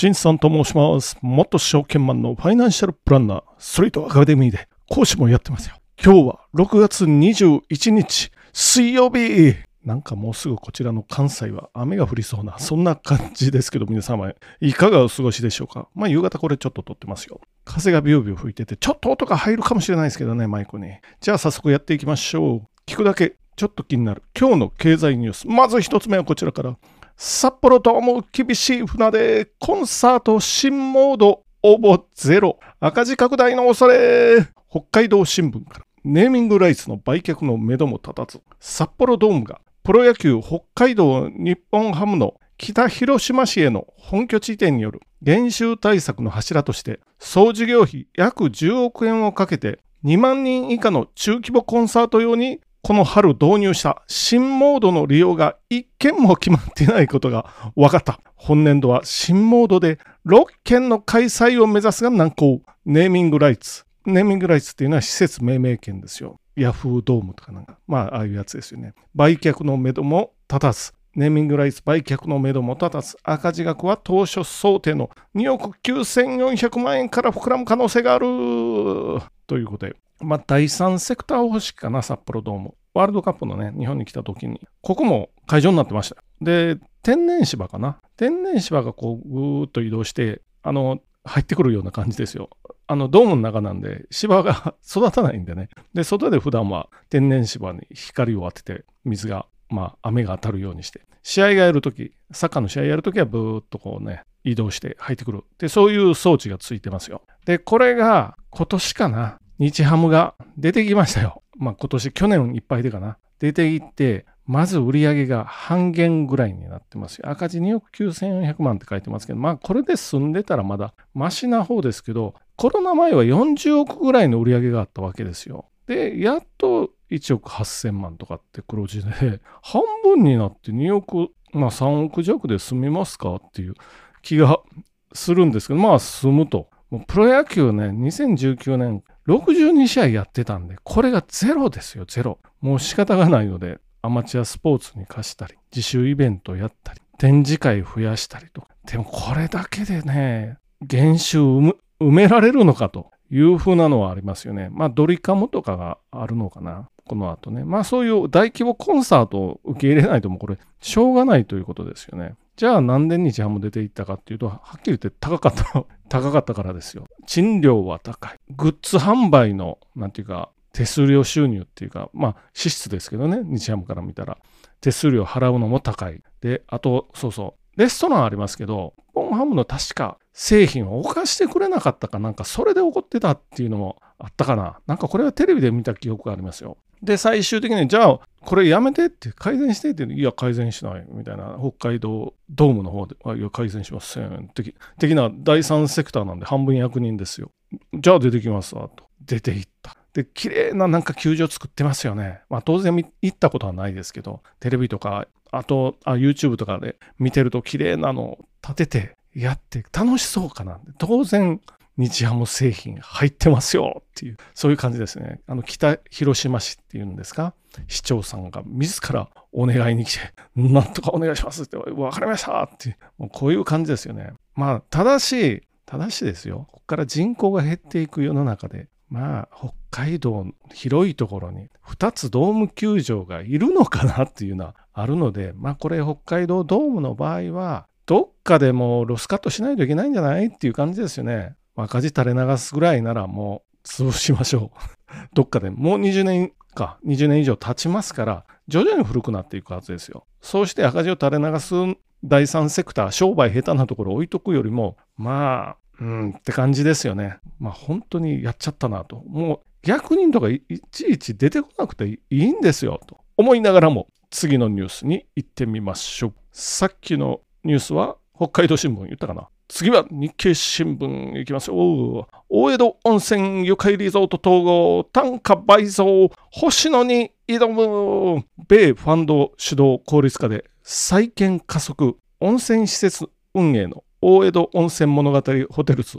新さんと申します。元証券マンのファイナンシャルプランナー、ストリートアカデミーで講師もやってますよ。今日は6月21日、水曜日。なんかもうすぐこちらの関西は雨が降りそうな、そんな感じですけど、皆様、いかがお過ごしでしょうか？まあ、夕方これちょっと撮ってますよ。風がビュービュー吹いてて、ちょっと音が入るかもしれないですけどね、マイクに。じゃあ早速やっていきましょう。聞くだけ、ちょっと気になる今日の経済ニュース。まず一つ目はこちらから。札幌ドーム厳しい船でコンサート新モード応募ゼロ。赤字拡大の恐れ。北海道新聞から。ネーミングライツの売却のめども立たず。札幌ドームがプロ野球北海道日本ハムの北広島市への本拠地移転による減収対策の柱として総事業費約10億円をかけて2万人以下の中規模コンサート用にこの春導入した新モードの利用が1件も決まっていないことが分かった。本年度は新モードで6件の開催を目指すが難航。ネーミングライツ。ネーミングライツっていうのは施設命名権ですよ。ヤフードームとかなんか。まあ、ああいうやつですよね。売却のめども立たず。ネーミングライツ売却のめども立たず、赤字額は当初想定の2億9400万円から膨らむ可能性があるということで、まあ、第3セクター方式かな、札幌ドーム。ワールドカップのね、日本に来た時に、ここも会場になってました。で、天然芝かな？天然芝がこう、ぐーっと移動して、あの、入ってくるような感じですよ。あの、ドームの中なんで、芝が 育たないんでね。で、外で普段は天然芝に光を当てて、水が、まあ、雨が当たるようにして、試合がやるとき、サッカーの試合やるときはブーっとこうね、移動して入ってくる。で、そういう装置がついてますよ。で、これが今年かな。日ハムが出てきましたよ。まあ今年、去年いっぱいでかな。出ていって、まず売り上げが半減ぐらいになってます。赤字2億9400万って書いてますけど、まあこれで済んでたらまだマシな方ですけど、コロナ前は40億ぐらいの売り上げがあったわけですよ。で、やっと1億8000万とかって黒字で、半分になって2億、まあ3億弱で済みますかっていう気がするんですけど、まあ済むと。もうプロ野球ね、2019年62試合やってたんで、これがゼロですよ、ゼロ。もう仕方がないので、アマチュアスポーツに貸したり、自主イベントやったり、展示会増やしたりとか。でもこれだけでね、減収埋められるのかというふうなのはありますよね。まあドリカムとかがあるのかな。この後ね。まあそういう大規模コンサートを受け入れないともこれしょうがないということですよね。じゃあなんで日ハム出ていったかっていうと、はっきり言って高かった、高かったからですよ。賃料は高い。グッズ販売の、なんていうか、手数料収入っていうか、まあ支出ですけどね、日ハムから見たら。手数料払うのも高い。で、あと、そうそう、レストランありますけど、ポンハムの確か製品を置かしてくれなかったかなんかそれで怒ってたっていうのもあったかな。なんかこれはテレビで見た記憶がありますよ。で、最終的に、じゃあ、これやめてって、改善してって、いや、改善しない、みたいな、北海道ドームの方で、いや、改善しません。的的な第三セクターなんで半分役人ですよ。じゃあ出てきますわ、と。出ていった。で、綺麗ななんか球場作ってますよね。まあ当然行ったことはないですけど、テレビとか、あとあ YouTube とかで見てると綺麗なのを立ててやって楽しそうかな。当然、日ハム製品入ってますよっていう、そういう感じですね。あの、北広島市っていうんですか？市長さんが自らお願いに来て、なんとかお願いしますって、わかりましたって、もうこういう感じですよね。まあ、ただし、ただしですよ。ここから人口が減っていく世の中で、まあ、北海道広いところに2つドーム球場がいるのかなっていうのはあるので、まあこれ北海道ドームの場合は、どっかでもロスカットしないといけないんじゃないっていう感じですよね。赤字垂れ流すぐらいならもう潰しましょう。どっかでもう20年か、20年以上経ちますから、徐々に古くなっていくはずですよ。そうして赤字を垂れ流す第三セクター、商売下手なところ置いとくよりも、まあ、うんって感じですよね。まあ本当にやっちゃったなと。もう逆人とかいちいち出てこなくていいんですよと思いながらも次のニュースに行ってみましょう。さっきのニュースは北海道新聞言ったかな次は日経新聞いきますよ。大江戸温泉愉快リゾート統合単価倍増星野に挑む。米ファンド主導効率化で再建加速温泉施設運営の大江戸温泉物語ホテルズ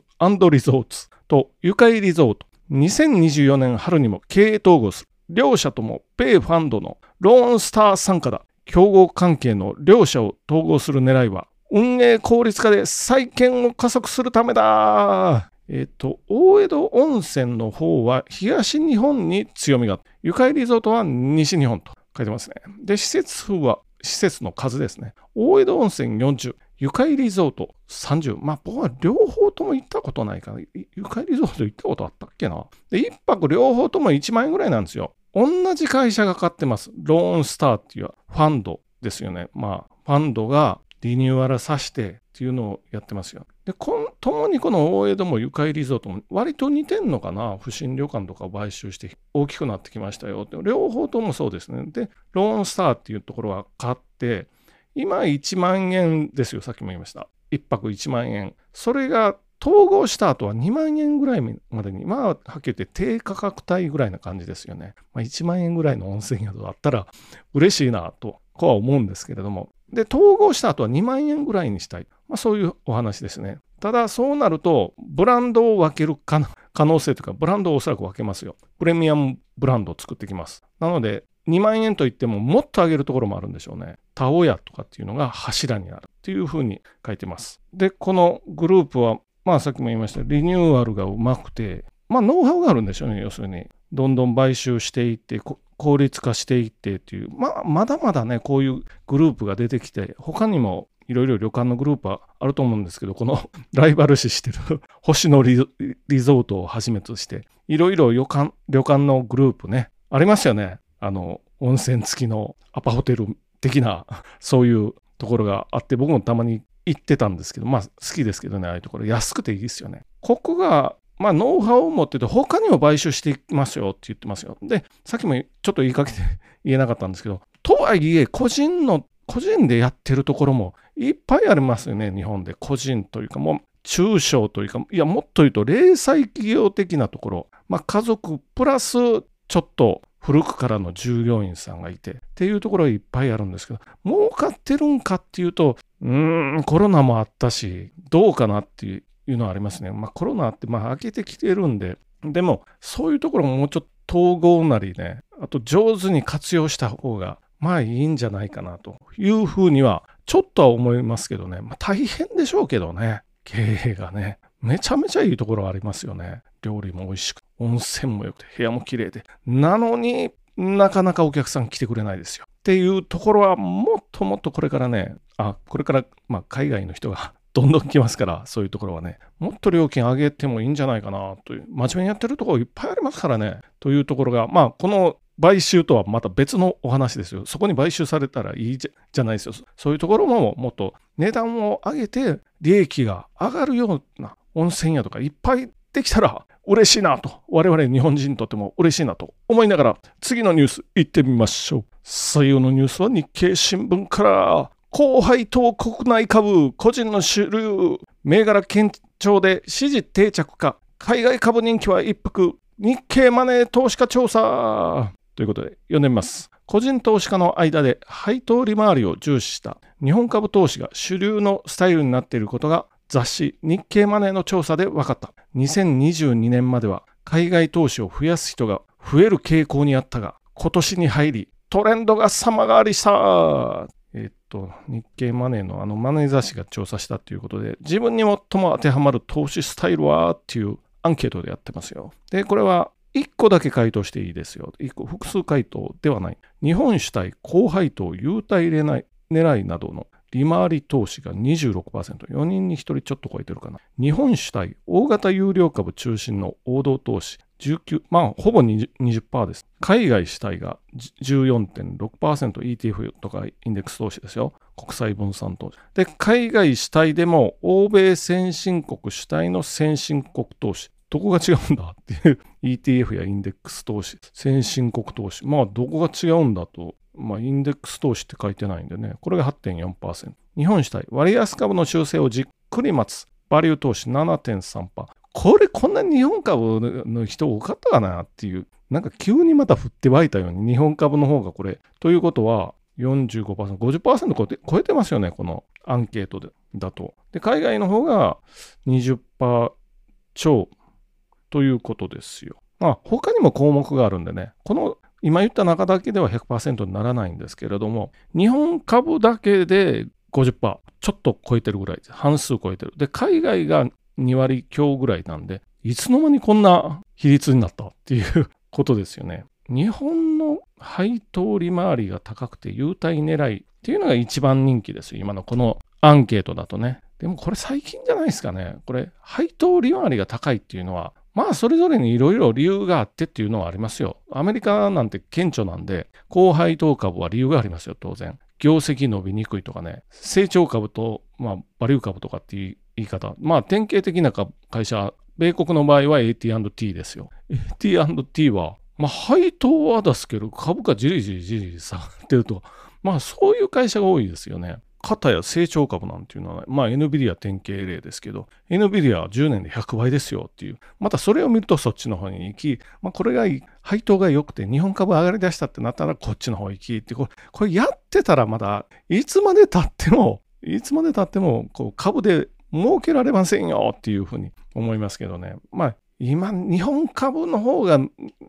リゾーツと愉快リゾート。2024年春にも経営統合す。る両社とも米ファンドのローンスター参加だ。競合関係の両社を統合する狙いは運営効率化で再建を加速するためだ。えっ、と、大江戸温泉の方は東日本に強みが、ゆかりリゾートは西日本と書いてますね。で、施設数は、施設の数ですね。大江戸温泉40、ゆかりリゾート30。まあ、僕は両方とも行ったことないから、ゆかりリゾート行ったことあったっけな。で、1泊両方とも1万円ぐらいなんですよ。同じ会社が買ってます。ローンスターっていうファンドですよね。まあ、ファンドがリニューアルさせてっていうのをやってますよ。で、ともにこの大江戸もゆかりリゾートも割と似てんのかな？不審旅館とかを買収して大きくなってきましたよ。両方ともそうですね。で、ローンスターっていうところは買って、今1万円ですよ。さっきも言いました。1泊1万円。それが統合した後は2万円ぐらいまでに、まあ、はっきり言って低価格帯ぐらいな感じですよね。まあ、1万円ぐらいの温泉宿だったら嬉しいなと、こうは思うんですけれども、で、統合した後は2万円ぐらいにしたい。まあ、そういうお話ですね。ただ、そうなると、ブランドを分ける可能性というか、ブランドをおそらく分けますよ。プレミアムブランドを作ってきます。なので、2万円といってももっと上げるところもあるんでしょうね。タオヤとかっていうのが柱になるっていうふうに書いてます。で、このグループは、まあさっきも言いましたリニューアルがうまくて、まあノウハウがあるんでしょうね、要するに。どんどん買収していって、効率化していってっていう、ま、まだまだね、こういうグループが出てきて、他にもいろいろ旅館のグループはあると思うんですけど、この ライバル視してる 星野リゾートをはじめとして、いろいろ旅館旅館のグループね、ありますよね。あの、温泉付きのアパホテル的な、そういうところがあって、僕もたまに行ってたんですけど、まあ好きですけどね、ああいうところ。安くていいですよね。ここがまあ、ノウハウを持ってて、他にも買収していきますよって言ってますよ。で、さっきもちょっと言いかけて言えなかったんですけど、とはいえ、個人の、個人でやってるところもいっぱいありますよね、日本で。個人というか、もう中小というか、いや、もっと言うと、零細企業的なところ、まあ、家族プラスちょっと古くからの従業員さんがいてっていうところはいっぱいあるんですけど、儲かってるんかっていうと、うーん、コロナもあったし、どうかなっていういうのはありますね。まあコロナってまあ明けてきてるんで、でもそういうところももうちょっと統合なりね、あと上手に活用した方がまあいいんじゃないかなというふうにはちょっとは思いますけどね。まあ大変でしょうけどね。経営がね。めちゃめちゃいいところありますよね。料理も美味しく、温泉も良くて、部屋も綺麗で。なのになかなかお客さん来てくれないですよ。っていうところはもっともっとこれからね、あ、これから、まあ、海外の人がどんどん来ますから、そういうところはね、もっと料金上げてもいいんじゃないかなという、真面目にやってるところいっぱいありますからね、というところが、まあ、この買収とはまた別のお話ですよ。そこに買収されたらいいじゃないですよ。そういうところももっと値段を上げて利益が上がるような温泉宿がいっぱいできたら嬉しいなと、我々日本人にとっても嬉しいなと思いながら、次のニュース行ってみましょう。最後のニュースは日経新聞から高配当国内株、個人の主流、銘柄堅調で支持定着か、海外株人気は一服、日経マネー投資家調査ということで読んでみます。個人投資家の間で配当利回りを重視した日本株投資が主流のスタイルになっていることが雑誌日経マネーの調査で分かった。2022年までは海外投資を増やす人が増える傾向にあったが、今年に入りトレンドが様変わりしたと、日経マネーのあのマネー雑誌が調査したということで、自分に最も当てはまる投資スタイルはっていうアンケートでやってますよ。で、これは1個だけ回答していいですよ。1個、複数回答ではない。日本主体、高配当、優待入れない狙いなどの利回り投資が26%、4人に1人ちょっと超えてるかな。日本主体、大型有料株中心の王道投資、19、まあ、ほぼ 20%, 20です。海外主体が 14.6%ETF とかインデックス投資ですよ。国際分散投資。で、海外主体でも欧米先進国主体の先進国投資。どこが違うんだっていう ETF やインデックス投資、先進国投資。まあ、どこが違うんだと、まあ、インデックス投資って書いてないんでね、これが8.4%。日本主体、割安株の修正をじっくり待つ。バリュー投資7.3%。これこんな日本株の人多かったかなっていう、なんか急にまた降って湧いたように日本株の方がこれ。ということは45%、50%超えて超えてますよね、このアンケートでだと。で、海外の方が20%超ということですよ。まあ、他にも項目があるんでね、この今言った中だけでは100%にならないんですけれども、日本株だけで50%、ちょっと超えてるぐらいです。半数超えてる。で、海外が2割強ぐらいなんで、いつの間にこんな比率になったっていうことですよね。日本の配当利回りが高くて優待狙いっていうのが一番人気ですよ。今のこのアンケートだとね。でもこれ最近じゃないですかね。これ配当利回りが高いっていうのはまあそれぞれにいろいろ理由があってっていうのはありますよ。アメリカなんて顕著なんで高配当株は理由がありますよ当然。業績伸びにくいとかね成長株と、まあ、バリュー株とかっていう言い方まあ典型的な会社米国の場合は AT&T ですよ。AT&T は、まあ、配当は出すけど、株価じりじりじり下がってると、まあ、そういう会社が多いですよね。型や成長株なんていうのは、まあ NVIDIA 典型例ですけど、NVIDIA は10年で100倍ですよっていう、またそれを見るとそっちの方に行き、まあこれが配当が良くて日本株上がりだしたってなったらこっちの方行きってこれ、これやってたらまだいつまで経っても、いつまで経っても株で儲けられませんよっていうふうに思いますけどね。まあ、今、日本株の方が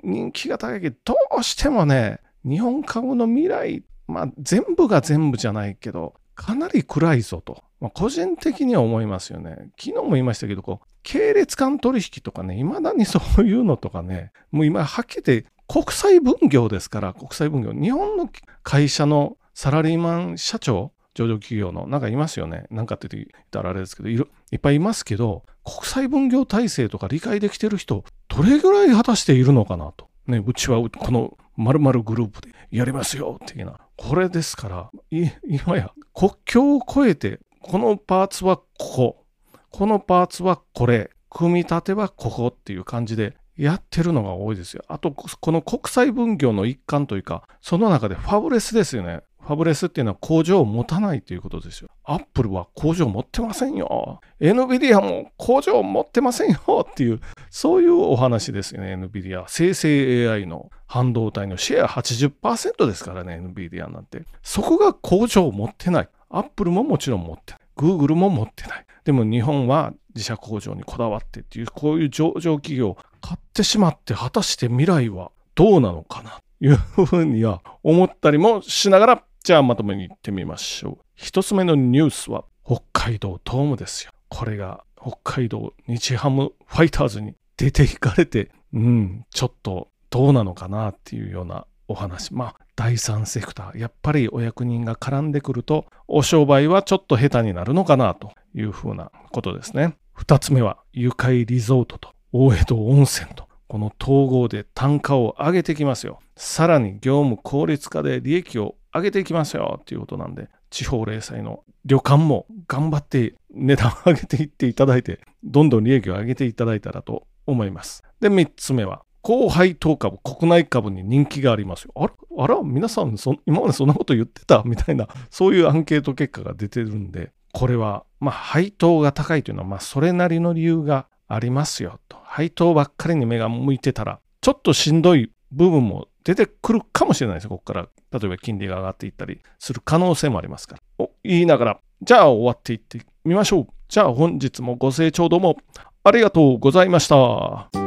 人気が高いけど、どうしてもね、日本株の未来、まあ、全部が全部じゃないけど、かなり暗いぞと、まあ、個人的には思いますよね。昨日も言いましたけど、こう、系列間取引とかね、未だにそういうのとかね、もう今、はっきり言って国際分業ですから、国際分業。日本の会社のサラリーマン社長、上場企業の、なんかいますよね。なんかって言ったらあれですけど、いっぱいいますけど、国際分業体制とか理解できてる人、どれぐらい果たしているのかなと。ね、うちはこの〇〇グループでやりますよ、的な。これですから、今や国境を越えて、このパーツはここ、このパーツはこれ、組み立てはここっていう感じでやってるのが多いですよ。あと、この国際分業の一環というか、その中でファブレスですよね。ファブレスっていうのは工場を持たないということですよ。アップルは工場を持ってませんよ。NVIDIA も工場を持ってませんよっていう、そういうお話ですよね、NVIDIA。生成 AI の半導体のシェア80%ですからね、NVIDIA なんて。そこが工場を持ってない。アップルももちろん持ってない。Google も持ってない。でも日本は自社工場にこだわってっていう、こういう上場企業を買ってしまって、果たして未来はどうなのかなというふうには思ったりもしながらじゃあまとめに行ってみましょう。一つ目のニュースは北海道ドームですよ。これが北海道日ハムファイターズに出ていかれて、うん、ちょっとどうなのかなっていうようなお話。まあ、第三セクター。やっぱりお役人が絡んでくると、お商売はちょっと下手になるのかなというふうなことですね。二つ目は、愉快リゾートと大江戸温泉と、この統合で単価を上げてきますよ。さらに業務効率化で利益を上げていきますよっていうことなんで、地方零細の旅館も頑張って値段を上げていっていただいて、どんどん利益を上げていただいたらと思います。で、3つ目は、高配当株、国内株に人気がありますよ。あら、あら皆さん今までそんなこと言ってた？みたいな、そういうアンケート結果が出てるんで、これは、まあ、配当が高いというのは、まあ、それなりの理由がありますよと。配当ばっかりに目が向いてたら、ちょっとしんどい部分も出てくるかもしれないです、ここから。例えば金利が上がっていったりする可能性もありますから。お、言いながら、じゃあ終わっていってみましょう。じゃあ本日もご清聴どうもありがとうございました。